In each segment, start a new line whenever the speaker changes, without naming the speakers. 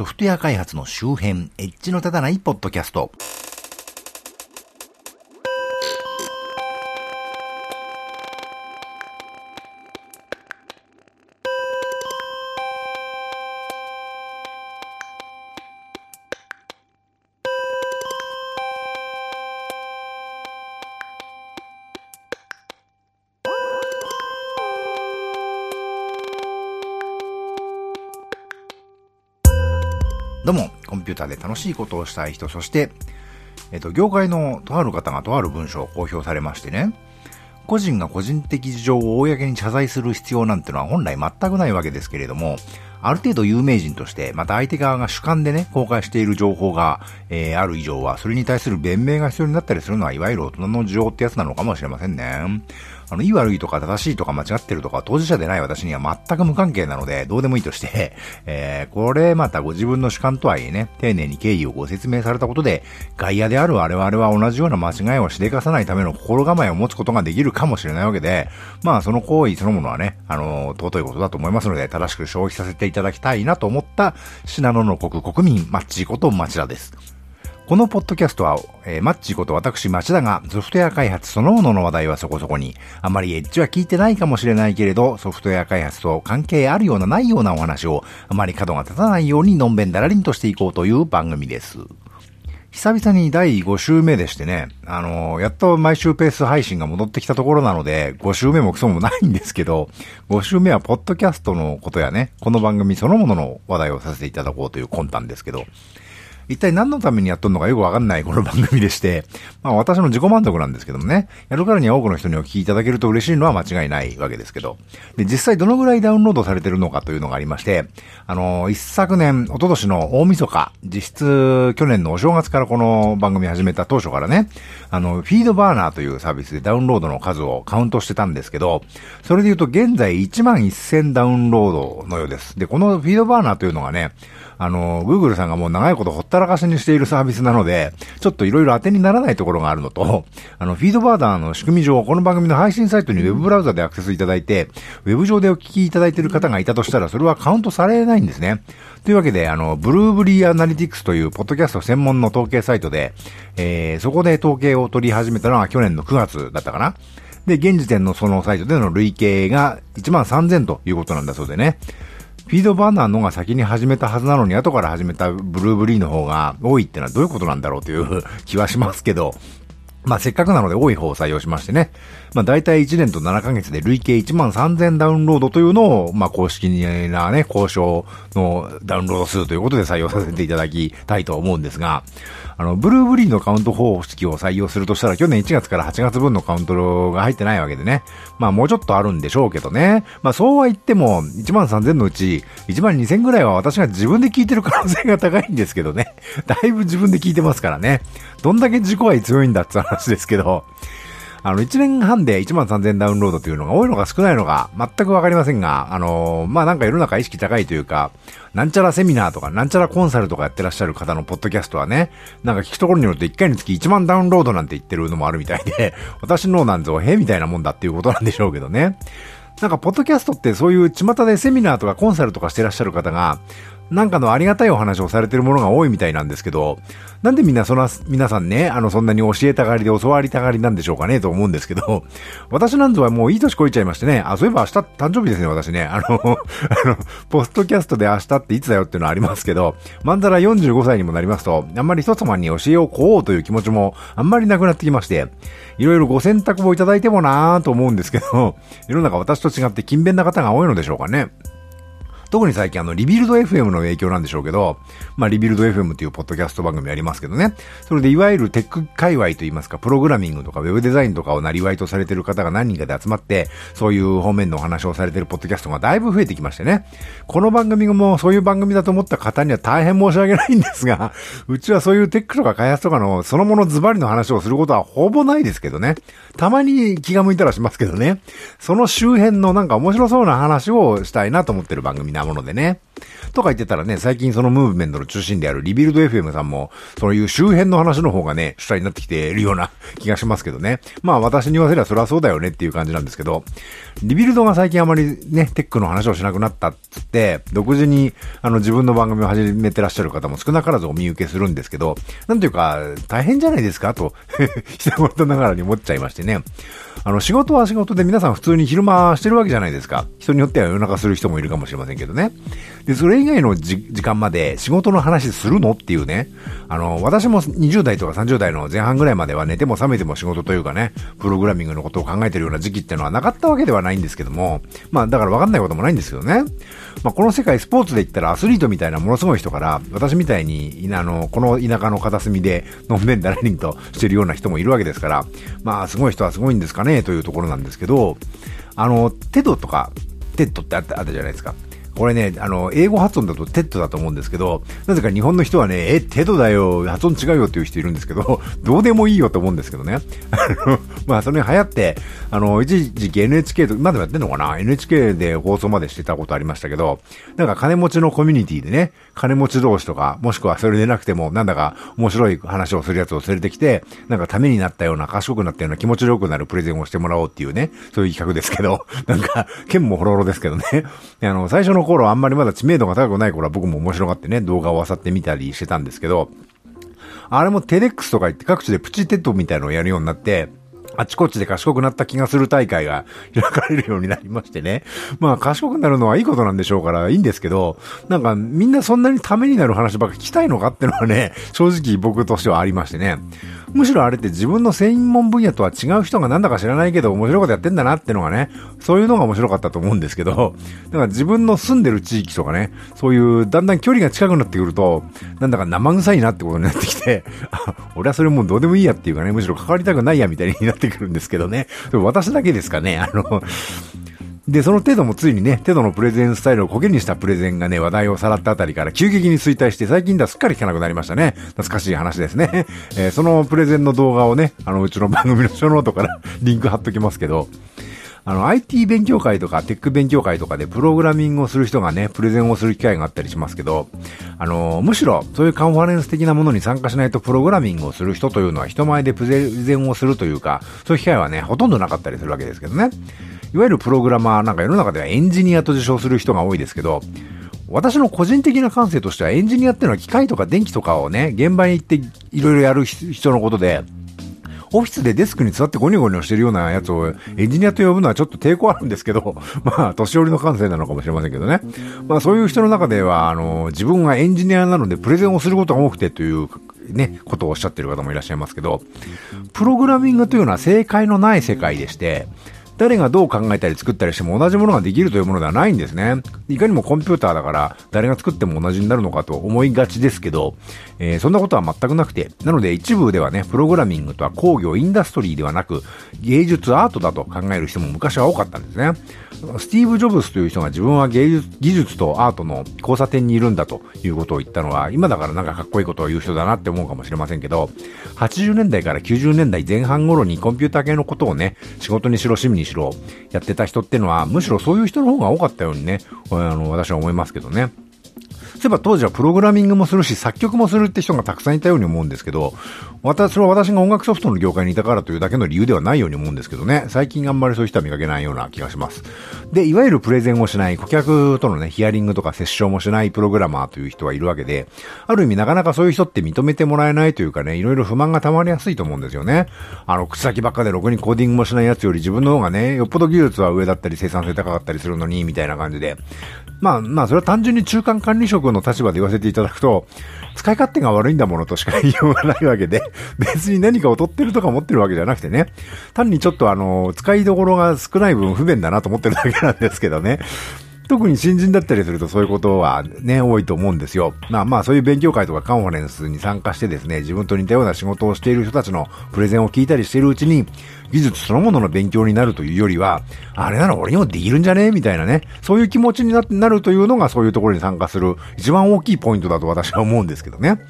ソフトウェア開発の周辺、エッジの立たないポッドキャスト。どうも、コンピューターで楽しいことをしたい人、そして、えっと、業界のとある方がとある文章を公表されましてね、個人が個人的事情を公に謝罪する必要なんてのは本来全くないわけですけれども、ある程度有名人として、また相手側が主観でね、公開している情報が、えー、ある以上は、それに対する弁明が必要になったりするのは、いわゆる大人の事情ってやつなのかもしれませんね。あの、いい悪いとか正しいとか間違ってるとか当事者でない私には全く無関係なので、どうでもいいとして、えー、これまたご自分の主観とはいえね、丁寧に経緯をご説明されたことで、外野である我々は同じような間違いをしでかさないための心構えを持つことができるかもしれないわけで、まあその行為そのものはね、あの、尊いことだと思いますので、正しく消費させていただきたいなと思った信濃の国国民マッチこと町田です。このポッドキャストは、えー、マッチーこと私町田がソフトウェア開発そのものの話題はそこそこに、あまりエッジは聞いてないかもしれないけれど、ソフトウェア開発と関係あるようなないようなお話を、あまり角が立たないようにのんべんだらりんとしていこうという番組です。久々に第5週目でしてね、あのー、やっと毎週ペース配信が戻ってきたところなので、5週目もクソもないんですけど、5週目はポッドキャストのことやね、この番組そのものの話題をさせていただこうという魂胆ですけど、一体何のためにやっとんのかよくわかんない この番組でして、まあ私の自己満足なんですけどもね、やるからには多くの人にお聞きいただけると嬉しいのは間違いないわけですけど、で、実際どのぐらいダウンロードされてるのかというのがありまして、あの、一昨年、一昨年の大晦日、実質去年のお正月からこの番組始めた当初からね、あの、フィードバーナーというサービスでダウンロードの数をカウントしてたんですけど、それで言うと現在1万1000ダウンロードのようです。で、このフィードバーナーというのがね、あの、Google さんがもう長いことほったらかしにしているサービスなので、ちょっといろいろ当てにならないところがあるのと、あの、フィードバーダーの仕組み上、この番組の配信サイトに Web ブラウザでアクセスいただいて、Web 上でお聞きいただいている方がいたとしたら、それはカウントされないんですね。というわけで、あの、ブルーブリーアナリティクスというポッドキャスト専門の統計サイトで、えー、そこで統計を取り始めたのは去年の9月だったかな。で、現時点のそのサイトでの累計が1万3000ということなんだそうでね。フィードバーナーのが先に始めたはずなのに、後から始めたブルーブリーの方が多いってのはどういうことなんだろうという気はしますけど、まあ、せっかくなので多い方を採用しましてね。まあ、大体1年と7ヶ月で累計1万3000ダウンロードというのを、まあ、公式なね、交渉のダウンロード数ということで採用させていただきたいと思うんですが、あの、ブルーブリーのカウント方式を採用するとしたら、去年1月から8月分のカウントが入ってないわけでね。まあもうちょっとあるんでしょうけどね。まあそうは言っても、1万3000のうち、1万2000ぐらいは私が自分で聞いてる可能性が高いんですけどね。だいぶ自分で聞いてますからね。どんだけ自己愛強いんだって話ですけど。あの、1年半で1万3000ダウンロードというのが多いのか少ないのか全くわかりませんが、あのー、まあ、なんか世の中意識高いというか、なんちゃらセミナーとか、なんちゃらコンサルとかやってらっしゃる方のポッドキャストはね、なんか聞くところによると1回につき1万ダウンロードなんて言ってるのもあるみたいで、私のなんぞ、へみたいなもんだっていうことなんでしょうけどね。なんか、ポッドキャストってそういう巷でセミナーとかコンサルとかしてらっしゃる方が、なんかのありがたいお話をされてるものが多いみたいなんですけど、なんでみんなその、皆さんね、あの、そんなに教えたがりで教わりたがりなんでしょうかね、と思うんですけど、私なんぞはもういい年こいちゃいましてね、あ、そういえば明日誕生日ですね、私ね。あの、あの、ポストキャストで明日っていつだよっていうのはありますけど、まんざら45歳にもなりますと、あんまり人様に教えをこうという気持ちもあんまりなくなってきまして、いろいろご選択をいただいてもなぁと思うんですけど、世の中私と違って勤勉な方が多いのでしょうかね。特に最近あの、リビルド FM の影響なんでしょうけど、まあ、リビルド FM っていうポッドキャスト番組ありますけどね。それでいわゆるテック界隈といいますか、プログラミングとかウェブデザインとかをなりわいとされてる方が何人かで集まって、そういう方面のお話をされてるポッドキャストがだいぶ増えてきましてね。この番組もそういう番組だと思った方には大変申し訳ないんですが、うちはそういうテックとか開発とかのそのものズバリの話をすることはほぼないですけどね。たまに気が向いたらしますけどね。その周辺のなんか面白そうな話をしたいなと思ってる番組ななものでね。とか言ってたらね、最近そのムーブメントの中心であるリビルド FM さんも、そういう周辺の話の方がね、主体になってきているような気がしますけどね。まあ私に言わせればそれはそうだよねっていう感じなんですけど、 Rebuild が最近あまりね、テックの話をしなくなったっつって、独自にあの自分の番組を始めてらっしゃる方も少なからずお見受けするんですけど、なんていうか、大変じゃないですかと、一言ながらに思っちゃいましてね。あの、仕事は仕事で皆さん普通に昼間してるわけじゃないですか。人によっては夜中する人もいるかもしれませんけどね。で、それ以外の時間まで仕事の話するの？っていうね。あの、私も20代とか30代の前半ぐらいまでは寝ても覚めても仕事というかね、プログラミングのことを考えてるような時期っていうのはなかったわけではないんですけども、まあだからわかんないこともないんですけどね。まあこの世界スポーツで言ったらアスリートみたいなものすごい人から、私みたいに、あの、この田舎の片隅でのんべんだらりんとしてるような人もいるわけですから、まあすごい人はすごいんですかね、というところなんですけど、あの、テドとか、テッドってあったあったじゃないですか。これね、あの、英語発音だとテッドだと思うんですけど、なぜか日本の人はね、え、テッドだよ、発音違うよっていう人いるんですけど、どうでもいいよと思うんですけどね。あの、まあ、それ流行って、あの、一時期 NHK と、今でもやってんのかな ?NHK で放送までしてたことありましたけど、なんか金持ちのコミュニティでね、金持ち同士とか、もしくはそれでなくても、なんだか面白い話をするやつを連れてきて、なんかためになったような、賢くなったような気持ちよくなるプレゼンをしてもらおうっていうね、そういう企画ですけど、なんか、けんもほろろですけどね。あの、最初の頃あんまりまだ知名度が高くない頃は僕も面白がってね、動画を漁ってみたりしてたんですけど、あれもテレックスとか言って各地でプチテッドみたいのをやるようになって、あちこちで賢くなった気がする大会が 開かれるようになりましてね。まあ賢くなるのはいいことなんでしょうからいいんですけど、なんかみんなそんなにためになる話ばっか聞きたいのかってのはね、正直僕としてはありましてね。むしろあれって自分の専門分野とは違う人がなんだか知らないけど面白いことやってんだなってのがね、そういうのが面白かったと思うんですけど、だから自分の住んでる地域とかね、そういうだんだん距離が近くなってくると、なんだか生臭いなってことになってきて、俺はそれもうどうでもいいやっていうかね、むしろ関わりたくないやみたいになってくるんですけどね。私だけですかね、あの、で、そのテドもついにね、テドのプレゼンスタイルをコケにしたプレゼンがね、話題をさらったあたりから急激に衰退して、最近ではすっかり聞かなくなりましたね。懐かしい話ですね。えー、そのプレゼンの動画をね、あの、うちの番組のショーノートから リンク貼っときますけど、あの、IT 勉強会とかテック勉強会とかでプログラミングをする人がね、プレゼンをする機会があったりしますけど、あの、むしろそういうカンファレンス的なものに参加しないとプログラミングをする人というのは人前でプレゼンをするというか、そういう機会はね、ほとんどなかったりするわけですけどね。いわゆるプログラマーなんか世の中ではエンジニアと自称する人が多いですけど、私の個人的な感性としてはエンジニアっていうのは機械とか電気とかをね、現場に行っていろいろやる人のことで、オフィスでデスクに座ってゴニゴニョしてるようなやつをエンジニアと呼ぶのはちょっと抵抗あるんですけど、まあ、年寄りの感性なのかもしれませんけどね。まあ、そういう人の中では、あの、自分がエンジニアなのでプレゼンをすることが多くてというね、ことをおっしゃってる方もいらっしゃいますけど、プログラミングというのは正解のない世界でして、誰がどう考えたり作ったりしても同じものができるというものではないんですね。いかにもコンピューターだから誰が作っても同じになるのかと思いがちですけど、えー、そんなことは全くなくて、なので一部ではね、プログラミングとは工業、インダストリーではなく、芸術、アートだと考える人も昔は多かったんですね。スティーブ・ジョブスという人が自分は芸術技術とアートの交差点にいるんだということを言ったのは、今だからなんかかっこいいことを言う人だなって思うかもしれませんけど、80年代から90年代前半頃にコンピューター系のことをね、仕事にしろ趣味にししろやってた人っていうのは、むしろそういう人の方が多かったようにね、あの、私は思いますけどね。そういえば当時はプログラミングもするし、作曲もするって人がたくさんいたように思うんですけど、私、は私が音楽ソフトの業界にいたからというだけの理由ではないように思うんですけどね、最近あんまりそういう人は見かけないような気がします。で、いわゆるプレゼンをしない、顧客とのね、ヒアリングとかセッションもしないプログラマーという人はいるわけで、ある意味なかなかそういう人って認めてもらえないというかね、いろいろ不満が溜まりやすいと思うんですよね。あの、口先ばっかでろくにコーディングもしないやつより自分の方がね、よっぽど技術は上だったり生産性高かったりするのに、みたいな感じで。まあ、まあ、それは単純に中間管理職の立場で言わせていただくと、使い勝手が悪いんだものとしか言いようがないわけで、別に何かを取ってるとか持ってるわけじゃなくてね、単にちょっとあの、使いどころが少ない分不便だなと思ってるだけなんですけどね。特に新人だったりするとそういうことはね、多いと思うんですよ。まあまあそういう勉強会とかカンファレンスに参加してですね、自分と似たような仕事をしている人たちのプレゼンを聞いたりしているうちに、技術そのものの勉強になるというよりは、あれなら俺にもできるんじゃねみたいなね、そういう気持ちになるというのがそういうところに参加する一番大きいポイントだと私は思うんですけどね。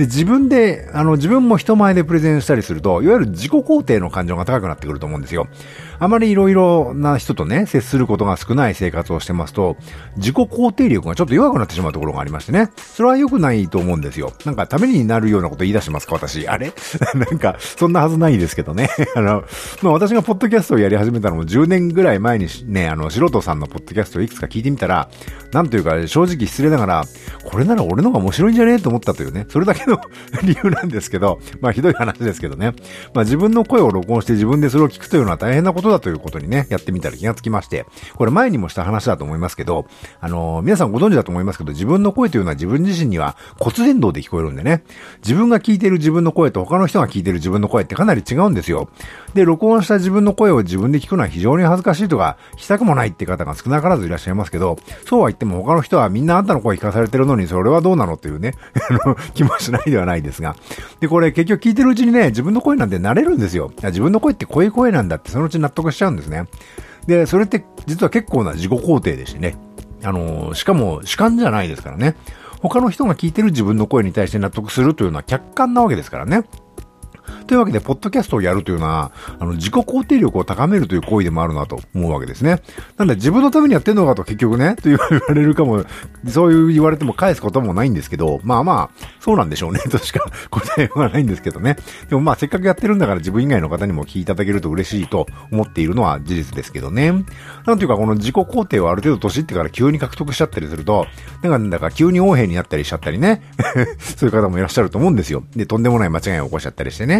で、自分で、あの、自分も人前でプレゼンしたりすると、いわゆる自己肯定の感情が高くなってくると思うんですよ。あまりいろいろな人とね、接することが少ない生活をしてますと、自己肯定力がちょっと弱くなってしまうところがありましてね。それは良くないと思うんですよ。なんか、ためになるようなこと言い出しますか、私。あれ？なんか、そんなはずないですけどね。あの、まあ、私がポッドキャストをやり始めたのも10年ぐらい前にね、あの、素人さんのポッドキャストをいくつか聞いてみたら、なんというか、正直失礼ながら、これなら俺の方が面白いんじゃね？えと思ったというね、それだけの理由なんですけど、まあひどい話ですけどね。まあ自分の声を録音して自分でそれを聞くというのは大変なことだということにね、やってみたら気がつきまして、これ前にもした話だと思いますけど、あのー、皆さんご存知だと思いますけど、自分の声というのは自分自身には骨伝導で聞こえるんでね、自分が聞いている自分の声と他の人が聞いている自分の声ってかなり違うんですよ。で、録音した自分の声を自分で聞くのは非常に恥ずかしいとか、したくもないって方が少なからずいらっしゃいますけど、そうは言っても他の人はみんなあんたの声聞かされてるのにそれはどうなのっていうね、あの、気もしないではないですが。で、これ結局聞いてるうちにね、自分の声なんて慣れるんですよ。自分の声ってこういう声なんだってそのうち納得しちゃうんですね。で、それって実は結構な自己肯定でしてね。あの、しかも主観じゃないですからね。他の人が聞いてる自分の声に対して納得するというのは客観なわけですからね。というわけで、ポッドキャストをやるというのは、あの、自己肯定力を高めるという行為でもあるなと思うわけですね。なんで、自分のためにやってんのかと結局ね、と言われるかも、そういう言われても返すこともないんですけど、まあまあ、そうなんでしょうね、としか答えはないんですけどね。でもまあ、せっかくやってるんだから自分以外の方にも聞いていただけると嬉しいと思っているのは事実ですけどね。なんていうか、この自己肯定をある程度年ってから急に獲得しちゃったりすると、なんか、だから急に横柄になったりしちゃったりね。そういう方もいらっしゃると思うんですよ。で、とんでもない間違いを起こしちゃったりしてね。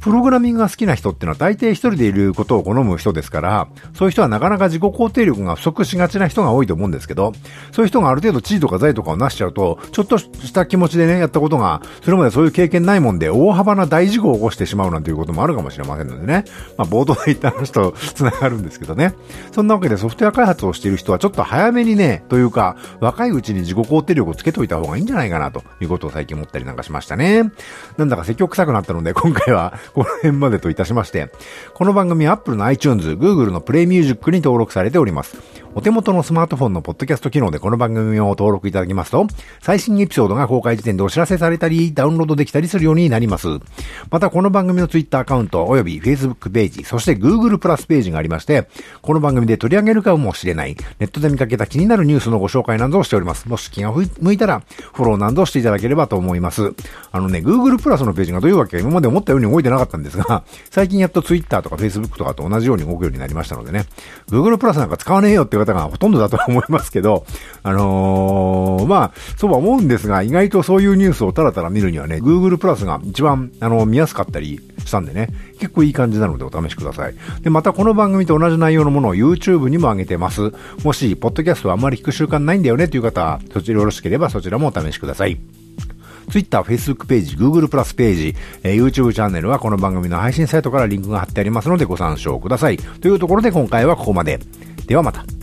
プログラミングが好きな人ってのは大抵一人でいることを好む人ですから、そういう人はなかなか自己肯定力が不足しがちな人が多いと思うんですけど、そういう人がある程度地位とか財とかを成しちゃうと、ちょっとした気持ちでね、やったことが、それまでそういう経験ないもんで、大幅な大事故を起こしてしまうなんていうこともあるかもしれませんのでね。まあ、冒頭で言った話と繋がるんですけどね。そんなわけでソフトウェア開発をしている人はちょっと早めにね、というか、若いうちに自己肯定力をつけといた方がいいんじゃないかなということを最近思ったりなんかしましたね。なんだか積極臭くなったので、今回はこの辺までといたしまして、この番組は Apple の iTunes、Google の Play Music に登録されております。お手元のスマートフォンのポッドキャスト機能でこの番組を登録いただきますと、最新エピソードが公開時点でお知らせされたり、ダウンロードできたりするようになります。また、この番組の Twitter アカウント、および Facebook ページ、そして Google プラスページがありまして、この番組で取り上げるかもしれない、ネットで見かけた気になるニュースのご紹介などをしております。もし気が向いたら、フォローなどしていただければと思います。あのね、Google プラスのページがどういうわけか今まで思ったように動いてななかったんですが、最近やっと Twitter とか Facebook とかと同じように動くようになりましたのでね、Google プラスなんか使わねえよっていう方がほとんどだと思いますけど、あのー、まあ、そうは思うんですが、意外とそういうニュースをたらたら見るにはね、Google プラスが一番、あの、見やすかったりしたんでね、結構いい感じなのでお試しください。で、またこの番組と同じ内容のものを YouTube にも上げてます。もし、ポッドキャストはあんまり聞く習慣ないんだよねという方は、そちらよろしければそちらもお試しください。Twitter、Facebook ページ、Google プラスページ、えー、YouTube チャンネルはこの番組の配信サイトからリンクが貼ってありますのでご参照ください。というところで今回はここまで。ではまた。